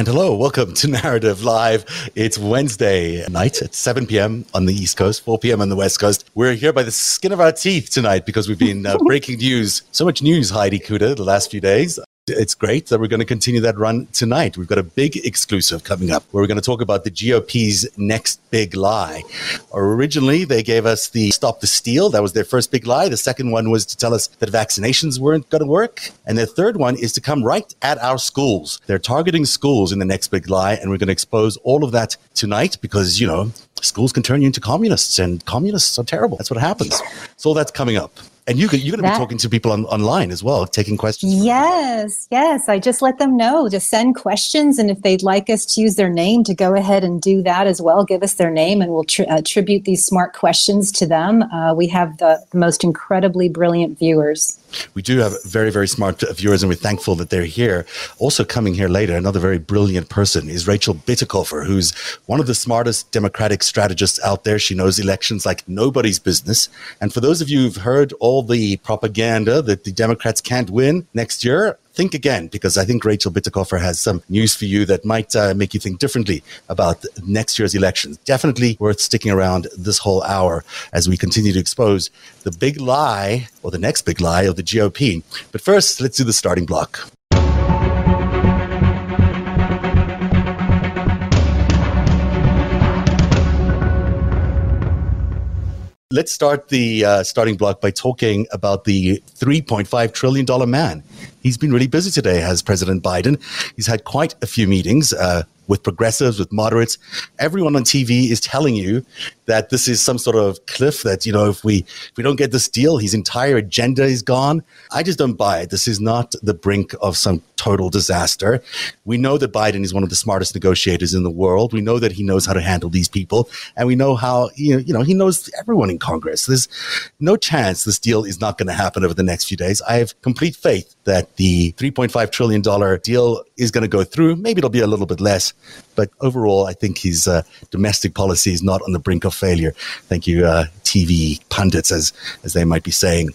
And hello, welcome to Narrative Live. It's Wednesday night at 7 p.m. on the East Coast, 4 p.m. on the West Coast. We're here by the skin of our teeth tonight because we've been uh, breaking news. So much news, Heidi Cuda, the last few days it's great that we're going to continue that run tonight. We've got a big exclusive coming up where we're going to talk about the GOP's next big lie. Originally, they gave us the stop the steal. That was their first big lie. The second one was to tell us that vaccinations weren't going to work. And the third one is to come right at our schools. They're targeting schools in the next big lie. And we're going to expose all of that tonight because, you know, schools can turn you into communists and communists are terrible. That's what happens. So that's coming up. And you, you're going to be talking to people on, online as well, taking questions. Yes, yes. I just let them know. Just send questions. And if they'd like us to use their name, to go ahead and do that as well. Give us their name and we'll tri- attribute these smart questions to them. Uh, we have the, the most incredibly brilliant viewers. We do have very, very smart viewers, and we're thankful that they're here. Also, coming here later, another very brilliant person is Rachel Bitecofer, who's one of the smartest Democratic strategists out there. She knows elections like nobody's business. And for those of you who've heard all the propaganda that the Democrats can't win next year, think again because I think Rachel Bitecofer has some news for you that might uh, make you think differently about next year's elections. Definitely worth sticking around this whole hour as we continue to expose the big lie or the next big lie of the GOP. But first, let's do the starting block. Let's start the uh, starting block by talking about the $3.5 trillion man. He's been really busy today, has President Biden. He's had quite a few meetings. Uh, with progressives, with moderates. Everyone on TV is telling you that this is some sort of cliff that, you know, if we if we don't get this deal, his entire agenda is gone. I just don't buy it. This is not the brink of some total disaster. We know that Biden is one of the smartest negotiators in the world. We know that he knows how to handle these people, and we know how you know, he knows everyone in Congress. There's no chance this deal is not going to happen over the next few days. I have complete faith that the 3.5 trillion dollar deal is going to go through. Maybe it'll be a little bit less, but overall, I think his uh, domestic policy is not on the brink of failure. Thank you, uh, TV pundits, as as they might be saying.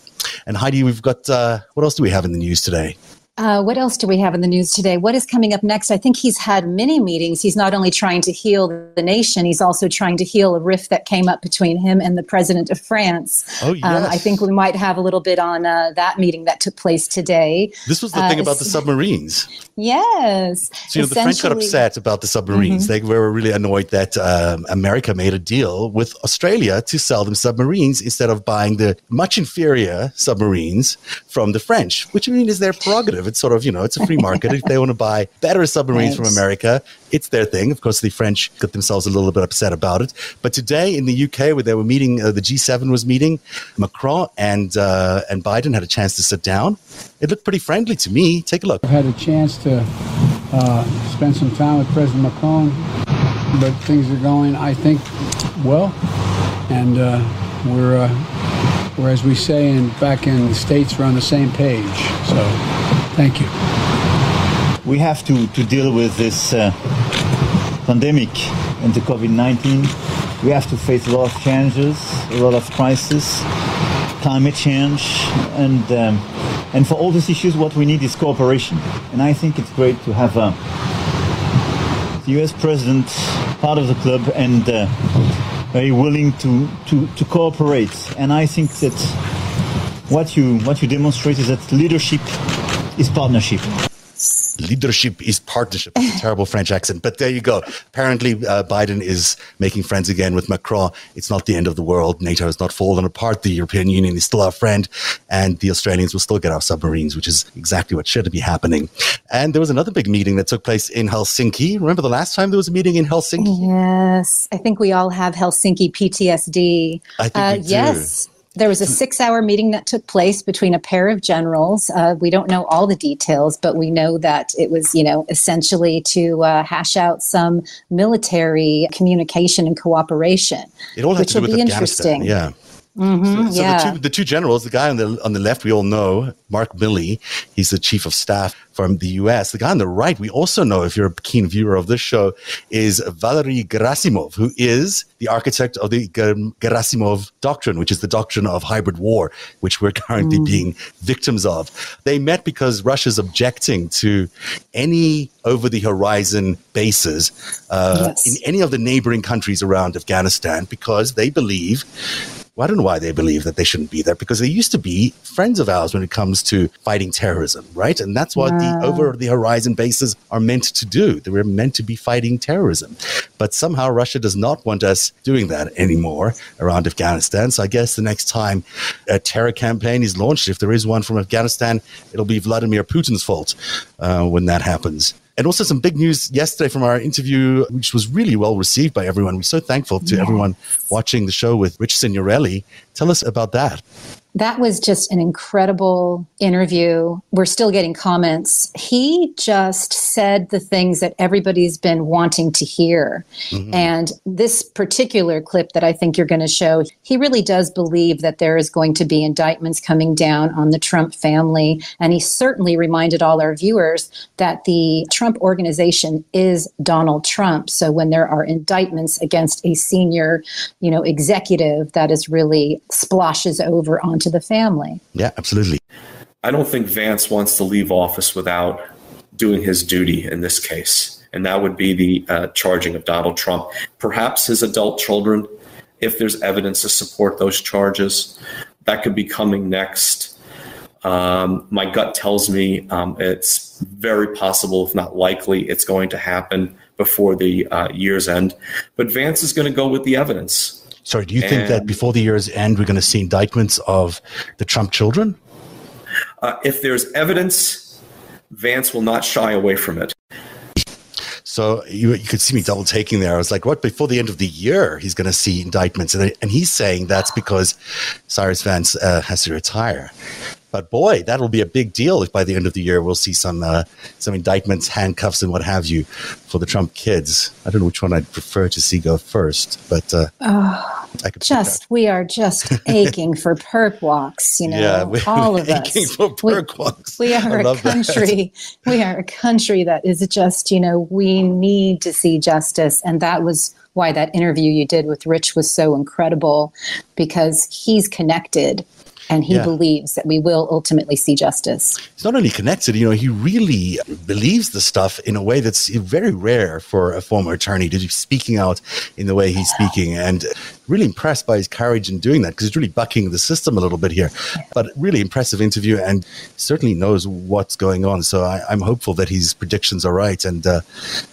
And Heidi, we've got uh, what else do we have in the news today? Uh, what else do we have in the news today? What is coming up next? I think he's had many meetings. He's not only trying to heal the nation, he's also trying to heal a rift that came up between him and the president of France. Oh, yes. Um, I think we might have a little bit on uh, that meeting that took place today. This was the uh, thing about the submarines. Yes. So, you know, the French got upset about the submarines. Mm-hmm. They were really annoyed that um, America made a deal with Australia to sell them submarines instead of buying the much inferior submarines from the French, which I mean is their prerogative. It's sort of, you know, it's a free market. if they want to buy better submarines from America, it's their thing. Of course, the French got themselves a little bit upset about it. But today in the UK, where they were meeting, uh, the G7 was meeting, Macron and uh, and Biden had a chance to sit down. It looked pretty friendly to me. Take a look. I've had a chance to uh, spend some time with President Macron, but things are going, I think, well, and uh, we're uh, we're as we say in back in the states, we're on the same page. So. Thank you. We have to, to deal with this uh, pandemic and the COVID 19. We have to face a lot of changes, a lot of crises, climate change, and, um, and for all these issues, what we need is cooperation. And I think it's great to have uh, the US president part of the club and uh, very willing to, to, to cooperate. And I think that what you, what you demonstrate is that leadership is partnership. Leadership is partnership. It's a terrible French accent, but there you go. Apparently, uh, Biden is making friends again with Macron. It's not the end of the world. NATO has not fallen apart. The European Union is still our friend, and the Australians will still get our submarines, which is exactly what should be happening. And there was another big meeting that took place in Helsinki. Remember the last time there was a meeting in Helsinki? Yes, I think we all have Helsinki PTSD. I think uh, we do. Yes there was a six hour meeting that took place between a pair of generals. Uh, we don't know all the details, but we know that it was, you know, essentially to uh, hash out some military communication and cooperation. It all had which to do with be interesting. Yeah. Mm-hmm, so, so yeah. the, two, the two generals, the guy on the on the left, we all know, Mark Milley. He's the chief of staff from the U.S. The guy on the right, we also know, if you're a keen viewer of this show, is Valery Gerasimov, who is the architect of the Gerasimov doctrine, which is the doctrine of hybrid war, which we're currently mm. being victims of. They met because Russia's objecting to any over the horizon bases uh, yes. in any of the neighboring countries around Afghanistan because they believe well, I don't know why they believe that they shouldn't be there because they used to be friends of ours when it comes to fighting terrorism, right? And that's what wow. the over the horizon bases are meant to do. They were meant to be fighting terrorism. But somehow Russia does not want us doing that anymore around Afghanistan. So I guess the next time a terror campaign is launched, if there is one from Afghanistan, it'll be Vladimir Putin's fault uh, when that happens. And also some big news yesterday from our interview, which was really well received by everyone. We're so thankful to yes. everyone watching the show with Rich Signorelli. Tell us about that that was just an incredible interview. We're still getting comments. He just said the things that everybody's been wanting to hear. Mm-hmm. And this particular clip that I think you're going to show, he really does believe that there is going to be indictments coming down on the Trump family. And he certainly reminded all our viewers that the Trump organization is Donald Trump. So when there are indictments against a senior, you know, executive, that is really splashes over onto to the family. Yeah, absolutely. I don't think Vance wants to leave office without doing his duty in this case, and that would be the uh, charging of Donald Trump. Perhaps his adult children, if there's evidence to support those charges, that could be coming next. Um, my gut tells me um, it's very possible, if not likely, it's going to happen before the uh, year's end. But Vance is going to go with the evidence. Sorry, do you and, think that before the year's end, we're going to see indictments of the Trump children? Uh, if there's evidence, Vance will not shy away from it. So you, you could see me double taking there. I was like, what? Before the end of the year, he's going to see indictments. And, and he's saying that's because Cyrus Vance uh, has to retire. But boy, that'll be a big deal if by the end of the year we'll see some uh, some indictments, handcuffs, and what have you for the Trump kids. I don't know which one I'd prefer to see go first, but uh, oh, I could just we are just aching for perp walks. You know, yeah, we, all of us. For perk we, walks. we are a country. we are a country that is just you know we need to see justice, and that was why that interview you did with Rich was so incredible because he's connected and he yeah. believes that we will ultimately see justice. He's not only connected, you know, he really believes the stuff in a way that's very rare for a former attorney to be speaking out in the way he's speaking. And really impressed by his courage in doing that because he's really bucking the system a little bit here. But really impressive interview and certainly knows what's going on. So I, am hopeful that his predictions are right. And uh,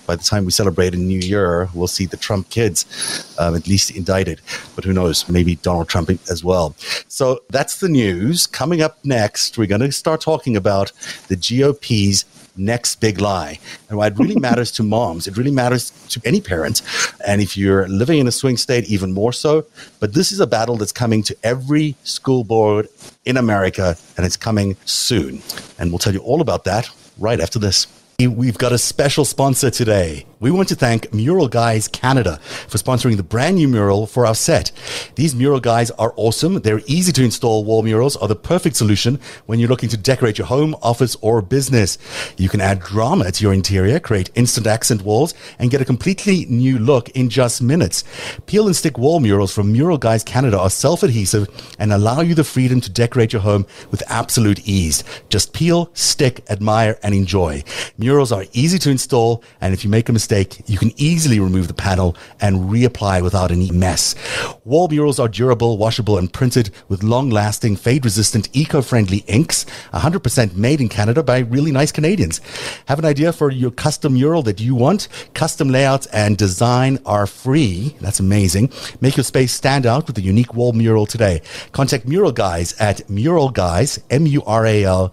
by the time we celebrate a new year, we'll see the Trump kids um, at least indicted. But who knows? Maybe Donald Trump as well. So that's the news. Coming up next, we're going to start talking about the GOP's next big lie. And why it really matters to moms, it really matters to any parent. And if you're living in a swing state, even more so. But this is a battle that's coming to every school board in America, and it's coming soon. And we'll tell you all about that right after this. We've got a special sponsor today. We want to thank Mural Guys Canada for sponsoring the brand new mural for our set. These mural guys are awesome. They're easy to install wall murals are the perfect solution when you're looking to decorate your home, office, or business. You can add drama to your interior, create instant accent walls, and get a completely new look in just minutes. Peel and stick wall murals from Mural Guys Canada are self-adhesive and allow you the freedom to decorate your home with absolute ease. Just peel, stick, admire, and enjoy. Murals are easy to install, and if you make a mistake, mistake, you can easily remove the panel and reapply without any mess. Wall murals are durable, washable, and printed with long-lasting, fade-resistant, eco-friendly inks, 100% made in Canada by really nice Canadians. Have an idea for your custom mural that you want? Custom layouts and design are free. That's amazing. Make your space stand out with a unique wall mural today. Contact Mural Guys at Mural Guys, M-U-R-A-L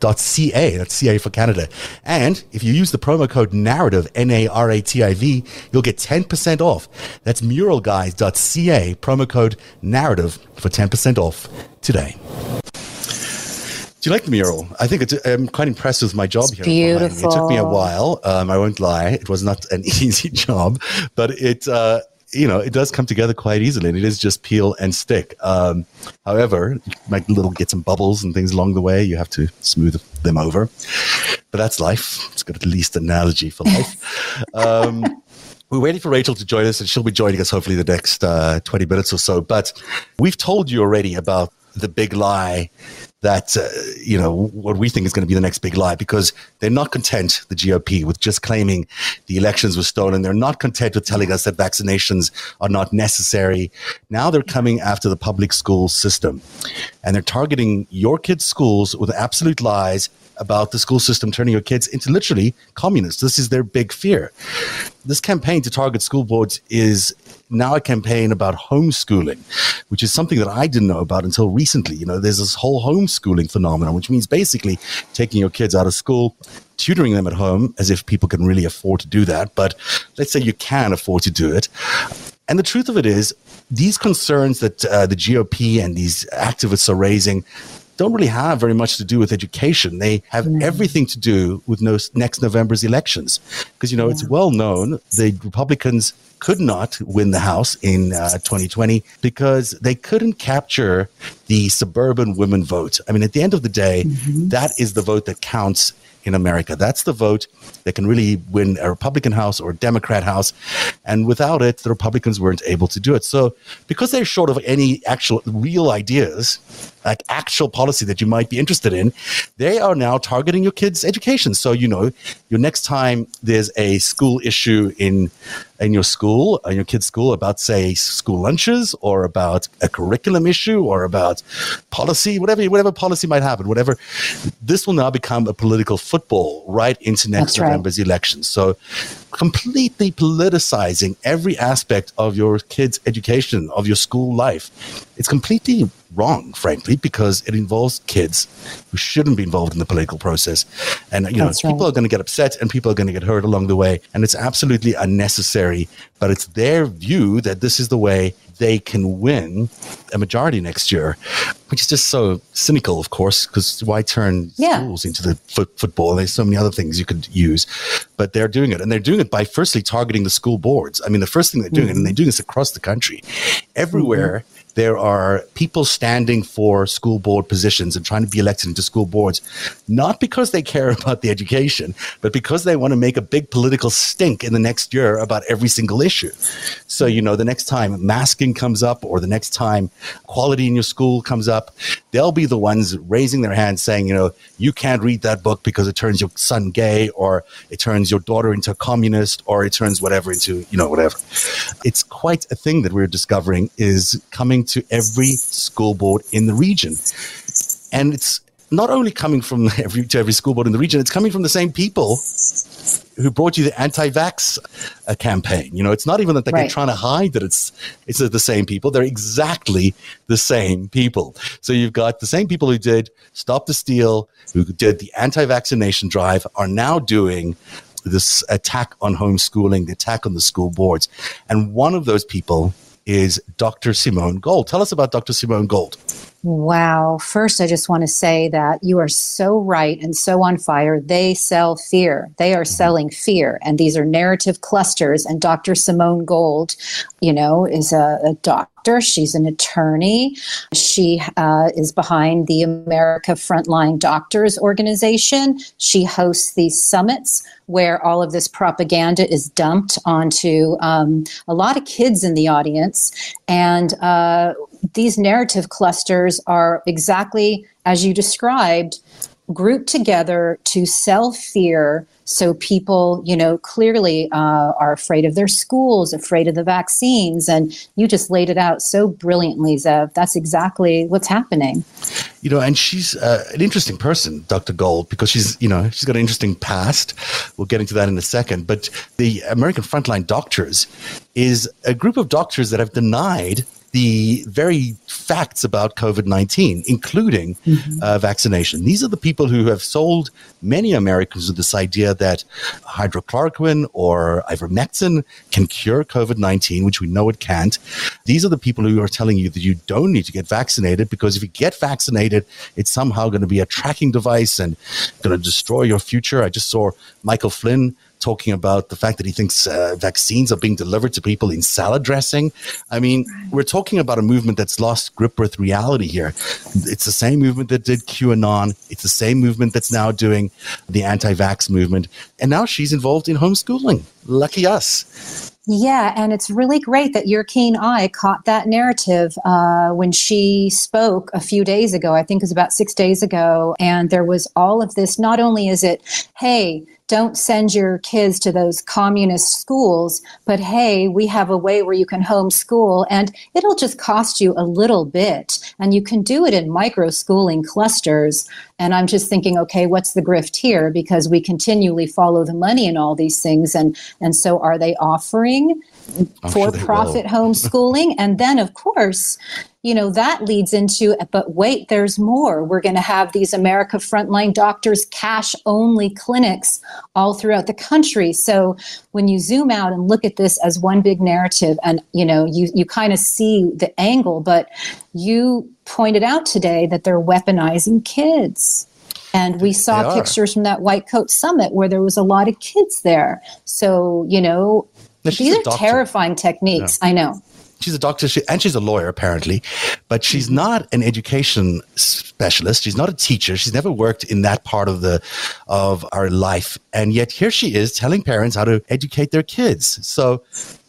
guys.ca. That's CA for Canada. And if you use the promo code narrative, N A R A T I V, you'll get 10% off. That's muralguys.ca, promo code narrative for 10% off today. Do you like the mural? I think it's, I'm quite impressed with my job it's here. Beautiful. It took me a while. Um, I won't lie. It was not an easy job, but it, uh, you know, it does come together quite easily, and it is just peel and stick. Um, however, you might little get some bubbles and things along the way. You have to smooth them over, but that's life. It's got at least an analogy for life. Um, we're waiting for Rachel to join us, and she'll be joining us hopefully the next uh, 20 minutes or so. But we've told you already about the big lie that uh, you know what we think is going to be the next big lie because they're not content the GOP with just claiming the elections were stolen. They're not content with telling us that vaccinations are not necessary. Now they're coming after the public school system. And they're targeting your kids schools with absolute lies about the school system turning your kids into literally communists. This is their big fear. This campaign to target school boards is now a campaign about homeschooling, which is something that I didn't know about until recently. You know, there's this whole homeschooling phenomenon, which means basically taking your kids out of school, tutoring them at home, as if people can really afford to do that. But let's say you can afford to do it. And the truth of it is, these concerns that uh, the GOP and these activists are raising don't really have very much to do with education. They have no. everything to do with no, next November's elections. Because, you know, yeah. it's well known the Republicans could not win the House in uh, 2020 because they couldn't capture the suburban women vote. I mean, at the end of the day, mm-hmm. that is the vote that counts in America. That's the vote that can really win a Republican House or a Democrat House. And without it, the Republicans weren't able to do it. So, because they're short of any actual real ideas, like actual policy that you might be interested in, they are now targeting your kids' education. So, you know, your next time there's a school issue in in your school, in your kid's school, about say school lunches or about a curriculum issue or about policy, whatever whatever policy might happen, whatever. This will now become a political football right into next That's November's right. election. So completely politicizing every aspect of your kid's education, of your school life. It's completely wrong, frankly, because it involves kids who shouldn't be involved in the political process. And, you know, That's people are going to get upset and people are going to get hurt along the way. And it's absolutely unnecessary. But it's their view that this is the way they can win a majority next year, which is just so cynical, of course, because why turn yeah. schools into the football? There's so many other things you could use, but they're doing it. And they're doing it by firstly targeting the school boards. I mean, the first thing they're doing, mm-hmm. and they're doing this across the country, everywhere. Mm-hmm there are people standing for school board positions and trying to be elected into school boards, not because they care about the education, but because they want to make a big political stink in the next year about every single issue. So, you know, the next time masking comes up or the next time quality in your school comes up, they'll be the ones raising their hands saying, you know, you can't read that book because it turns your son gay or it turns your daughter into a communist or it turns whatever into, you know, whatever. It's quite a thing that we're discovering is coming to every school board in the region. And it's not only coming from every to every school board in the region, it's coming from the same people who brought you the anti-vax uh, campaign. You know, it's not even that they're right. trying to hide that it's it's the same people. They're exactly the same people. So you've got the same people who did Stop the Steal, who did the anti-vaccination drive, are now doing this attack on homeschooling, the attack on the school boards. And one of those people is Dr. Simone Gold. Tell us about Dr. Simone Gold. Wow. First, I just want to say that you are so right and so on fire. They sell fear. They are mm-hmm. selling fear. And these are narrative clusters. And Dr. Simone Gold, you know, is a, a doctor. She's an attorney. She uh, is behind the America Frontline Doctors Organization. She hosts these summits where all of this propaganda is dumped onto um, a lot of kids in the audience. And uh, these narrative clusters are exactly as you described grouped together to sell fear so people you know clearly uh, are afraid of their schools afraid of the vaccines and you just laid it out so brilliantly zev. That's exactly what's happening. You know and she's uh, an interesting person dr gold because she's you know she's got an interesting past. We'll get into that in a second. But the american frontline doctors is a group of doctors that have denied the very facts about COVID 19, including mm-hmm. uh, vaccination. These are the people who have sold many Americans with this idea that hydrochloroquine or ivermectin can cure COVID 19, which we know it can't. These are the people who are telling you that you don't need to get vaccinated because if you get vaccinated, it's somehow going to be a tracking device and going to destroy your future. I just saw Michael Flynn talking about the fact that he thinks uh, vaccines are being delivered to people in salad dressing. I mean, we're talking about a movement that's lost grip with reality here. It's the same movement that did QAnon. It's the same movement that's now doing the anti-vax movement, and now she's involved in homeschooling. Lucky us. Yeah, and it's really great that your keen eye caught that narrative uh, when she spoke a few days ago. I think it was about six days ago. And there was all of this. Not only is it, hey, don't send your kids to those communist schools, but hey, we have a way where you can homeschool and it'll just cost you a little bit. And you can do it in micro schooling clusters. And I'm just thinking, okay, what's the grift here? Because we continually follow the money in all these things. And, and so are they offering for profit homeschooling? and then, of course, you know, that leads into, but wait, there's more. We're going to have these America Frontline Doctors cash only clinics all throughout the country. So when you zoom out and look at this as one big narrative, and, you know, you, you kind of see the angle, but you pointed out today that they're weaponizing kids. And we saw pictures from that White Coat Summit where there was a lot of kids there. So, you know, these are terrifying techniques. Yeah. I know she's a doctor she, and she's a lawyer apparently but she's mm-hmm. not an education specialist she's not a teacher she's never worked in that part of the of our life and yet here she is telling parents how to educate their kids so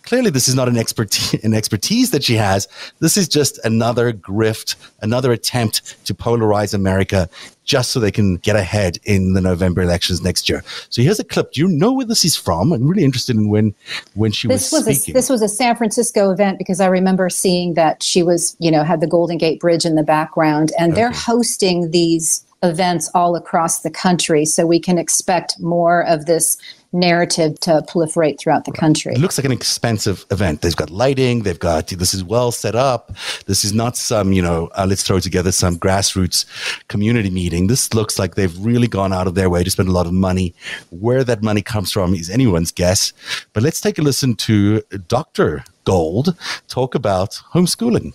clearly this is not an expertise an expertise that she has this is just another grift another attempt to polarize america just so they can get ahead in the November elections next year. So here's a clip. Do you know where this is from? I'm really interested in when when she this was, was speaking. A, this was a San Francisco event because I remember seeing that she was, you know, had the Golden Gate Bridge in the background, and okay. they're hosting these events all across the country. So we can expect more of this narrative to proliferate throughout the country. It looks like an expensive event. They've got lighting, they've got this is well set up. This is not some, you know, uh, let's throw together some grassroots community meeting. This looks like they've really gone out of their way to spend a lot of money. Where that money comes from is anyone's guess. But let's take a listen to Dr. Gold talk about homeschooling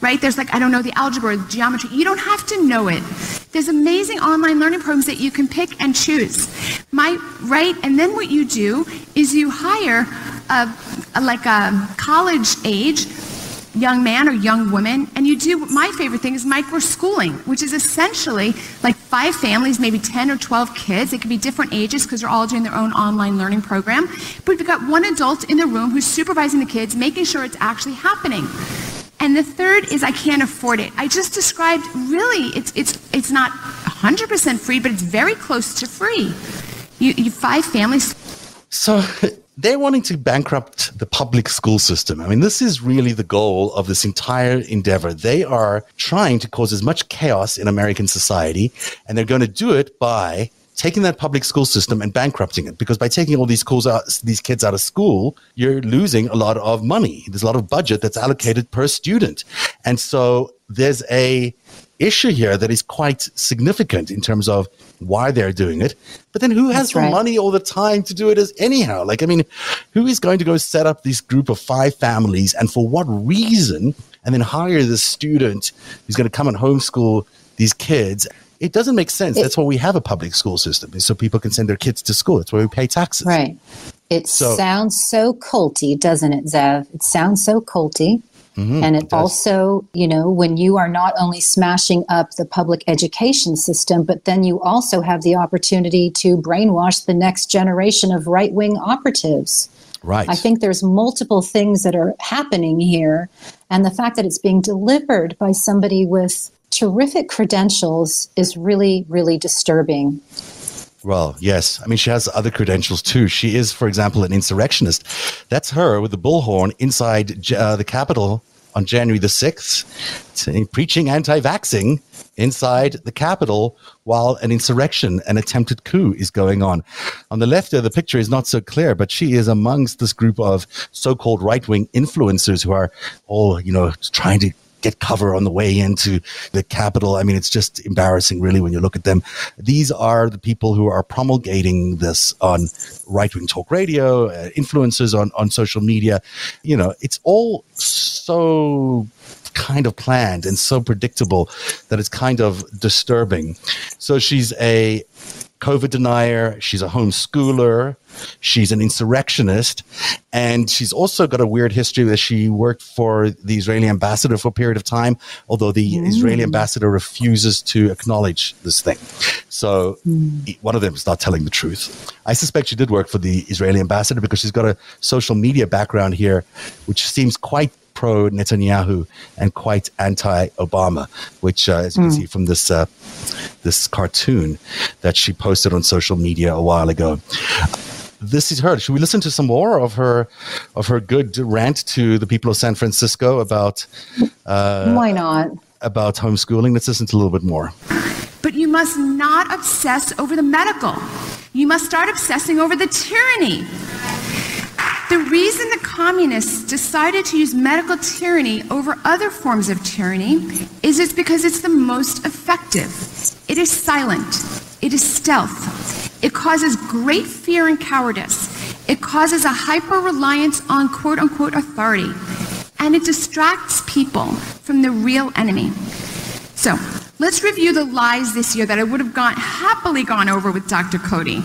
right? There's like, I don't know, the algebra, the geometry. You don't have to know it. There's amazing online learning programs that you can pick and choose. My, right? And then what you do is you hire a, a like a college age young man or young woman, and you do my favorite thing is micro schooling, which is essentially like five families, maybe 10 or 12 kids. It could be different ages because they're all doing their own online learning program. But we've got one adult in the room who's supervising the kids, making sure it's actually happening. And the third is I can't afford it. I just described really it's it's it's not 100% free, but it's very close to free. You, you five families. So they're wanting to bankrupt the public school system. I mean, this is really the goal of this entire endeavor. They are trying to cause as much chaos in American society, and they're going to do it by taking that public school system and bankrupting it because by taking all these schools out, these kids out of school, you're losing a lot of money. There's a lot of budget that's allocated per student. And so there's a issue here that is quite significant in terms of why they're doing it. But then who has That's the right. money all the time to do it as anyhow? Like, I mean, who is going to go set up this group of five families and for what reason? And then hire this student who's going to come and homeschool these kids it doesn't make sense. It, That's why we have a public school system, is so people can send their kids to school. That's why we pay taxes. Right. It so, sounds so culty, doesn't it, Zev? It sounds so culty. Mm-hmm, and it, it also, you know, when you are not only smashing up the public education system, but then you also have the opportunity to brainwash the next generation of right wing operatives. Right. I think there's multiple things that are happening here. And the fact that it's being delivered by somebody with terrific credentials is really, really disturbing. Well, yes. I mean, she has other credentials too. She is, for example, an insurrectionist. That's her with the bullhorn inside uh, the Capitol on January the 6th, preaching anti vaxing inside the Capitol while an insurrection, an attempted coup is going on. On the left there, the picture is not so clear, but she is amongst this group of so called right wing influencers who are all, you know, trying to get cover on the way into the capital. I mean, it's just embarrassing, really, when you look at them. These are the people who are promulgating this on right wing talk radio, uh, influencers on, on social media. You know, it's all so kind of planned and so predictable that it's kind of disturbing. So she's a COVID denier. She's a homeschooler. She's an insurrectionist. And she's also got a weird history that she worked for the Israeli ambassador for a period of time, although the mm. Israeli ambassador refuses to acknowledge this thing. So mm. one of them is not telling the truth. I suspect she did work for the Israeli ambassador because she's got a social media background here, which seems quite pro Netanyahu and quite anti Obama, which, uh, as you mm. can hmm. see from this uh, this cartoon that she posted on social media a while ago. This is her. Should we listen to some more of her of her good rant to the people of San Francisco about? Uh, Why not? About homeschooling. Let's listen to a little bit more. But you must not obsess over the medical. You must start obsessing over the tyranny. The reason the communists decided to use medical tyranny over other forms of tyranny is it's because it's the most effective. It is silent. It is stealth. It causes great fear and cowardice. It causes a hyper reliance on quote unquote authority. And it distracts people from the real enemy. So let's review the lies this year that I would have gone, happily gone over with Dr. Cody.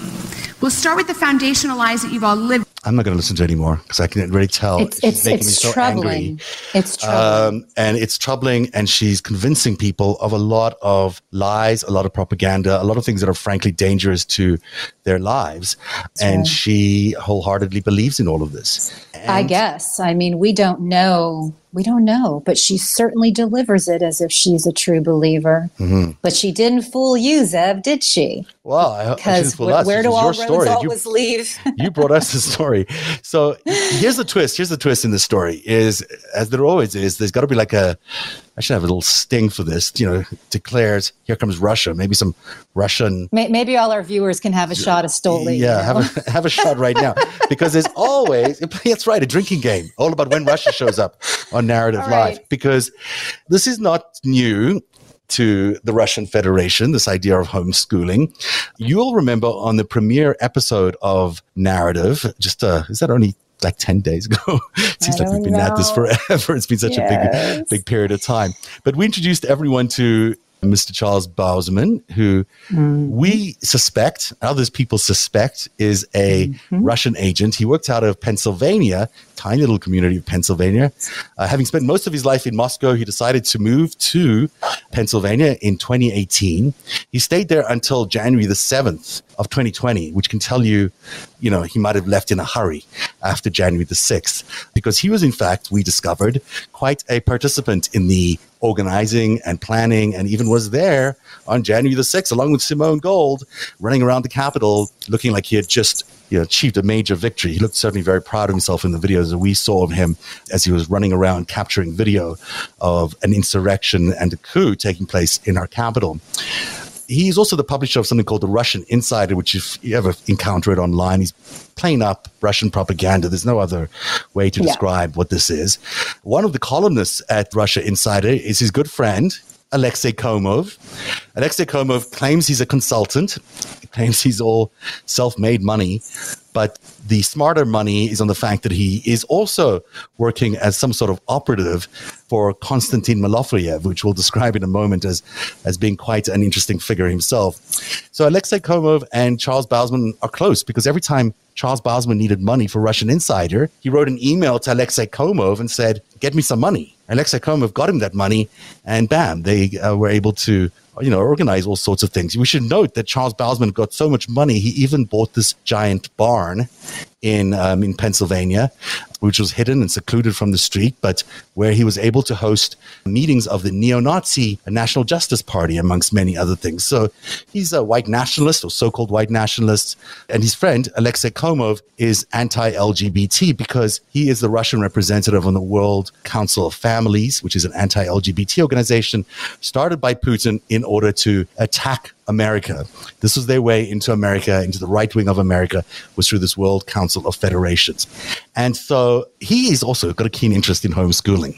We'll start with the foundational lies that you've all lived I'm not going to listen to it anymore because I can really tell it's, it's, making it's me so troubling. angry. It's troubling. Um, and it's troubling. And she's convincing people of a lot of lies, a lot of propaganda, a lot of things that are frankly dangerous to their lives. That's and right. she wholeheartedly believes in all of this. And I guess. I mean, we don't know we don't know, but she certainly delivers it as if she's a true believer. Mm-hmm. But she didn't fool you, Zev, did she? Well, because where, where do all roads story. always you, leave? you brought us the story. So here's the twist. Here's the twist in the story: is as there always is. There's got to be like a I should have a little sting for this. You know, declares, "Here comes Russia." Maybe some Russian. Maybe all our viewers can have a shot of Stoli. Yeah, have a have a shot right now because there's always. It's right, a drinking game, all about when Russia shows up on Narrative right. Live. Because this is not new to the Russian Federation, this idea of homeschooling. You'll remember on the premiere episode of Narrative, just uh, is that only like 10 days ago. it seems like we've been know. at this forever. It's been such yes. a big, big period of time. But we introduced everyone to Mr. Charles Bausman, who mm-hmm. we suspect, others people suspect, is a mm-hmm. Russian agent. He worked out of Pennsylvania, tiny little community of Pennsylvania. Uh, having spent most of his life in Moscow, he decided to move to Pennsylvania in 2018. He stayed there until January the 7th of 2020, which can tell you, you know, he might have left in a hurry after January the 6th, because he was, in fact, we discovered, quite a participant in the organizing and planning and even was there on January the 6th, along with Simone Gold, running around the Capitol looking like he had just you know, achieved a major victory. He looked certainly very proud of himself in the videos that we saw of him as he was running around capturing video of an insurrection and a coup taking place in our capital. He's also the publisher of something called the Russian Insider, which if you ever encounter it online, he's plain up Russian propaganda. There's no other way to yeah. describe what this is. One of the columnists at Russia Insider is his good friend, Alexei Komov. Alexei Komov claims he's a consultant, claims he's all self made money, but the smarter money is on the fact that he is also working as some sort of operative for Konstantin Malofeyev, which we'll describe in a moment as, as being quite an interesting figure himself. So Alexei Komov and Charles Bausman are close because every time Charles Bausman needed money for Russian Insider, he wrote an email to Alexei Komov and said, Get me some money. Alexei Komov got him that money, and bam, they uh, were able to you know, organize all sorts of things. We should note that Charles Bausman got so much money, he even bought this giant barn in um, in Pennsylvania, which was hidden and secluded from the street, but where he was able to host meetings of the neo-Nazi National Justice Party, amongst many other things. So he's a white nationalist or so-called white nationalist, and his friend Alexei Komov is anti-LGBT because he is the Russian representative on the World Council of Families, which is an anti-LGBT organization started by Putin in order to attack America. This was their way into America, into the right wing of America, was through this World Council of Federations. And so he is also got a keen interest in homeschooling.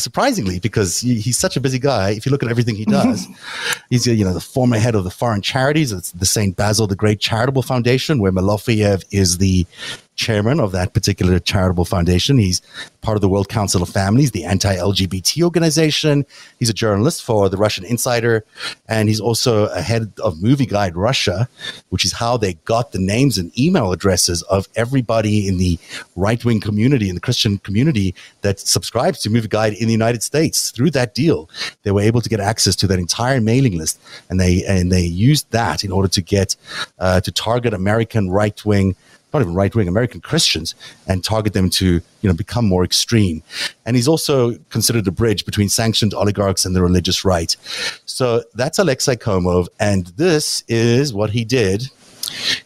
Surprisingly, because he's such a busy guy, if you look at everything he does, mm-hmm. he's you know the former head of the foreign charities, it's the St. Basil the Great Charitable Foundation, where Malofeyev is the chairman of that particular charitable foundation. He's part of the World Council of Families, the anti LGBT organization. He's a journalist for the Russian Insider, and he's also a head of Movie Guide Russia, which is how they got the names and email addresses of everybody in the right wing community, in the Christian community that subscribes to Movie Guide in the United States. Through that deal, they were able to get access to that entire mailing list, and they and they used that in order to get uh, to target American right wing not even right wing American Christians and target them to you know become more extreme. And he's also considered a bridge between sanctioned oligarchs and the religious right. So that's Alexei Komov, and this is what he did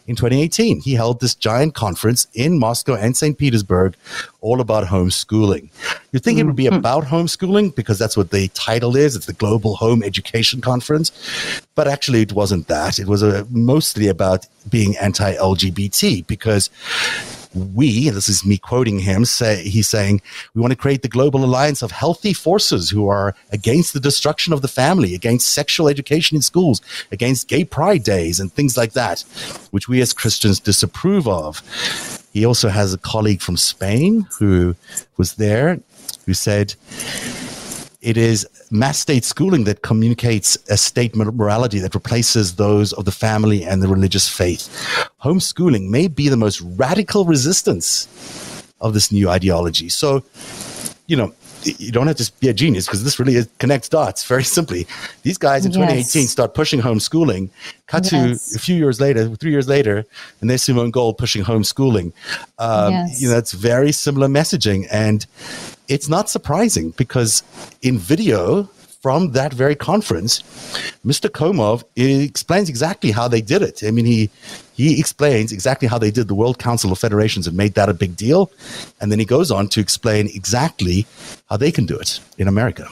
in 2018. He held this giant conference in Moscow and St. Petersburg all about homeschooling. You'd think it would be mm-hmm. about homeschooling because that's what the title is. It's the Global Home Education Conference. But actually, it wasn't that. It was a, mostly about being anti LGBT because we, this is me quoting him, say he's saying we want to create the global alliance of healthy forces who are against the destruction of the family, against sexual education in schools, against gay pride days and things like that, which we as Christians disapprove of. He also has a colleague from Spain who was there who said it is mass state schooling that communicates a state morality that replaces those of the family and the religious faith. Homeschooling may be the most radical resistance of this new ideology. So, you know, you don't have to be a genius because this really is, connects dots very simply. These guys in yes. 2018 start pushing homeschooling. Cut yes. to a few years later, three years later, and there's Simone Gold pushing homeschooling. Um, yes. You know, it's very similar messaging, and it's not surprising because in video from that very conference, Mr. Komov explains exactly how they did it. I mean, he he explains exactly how they did the World Council of Federations and made that a big deal, and then he goes on to explain exactly how they can do it in America.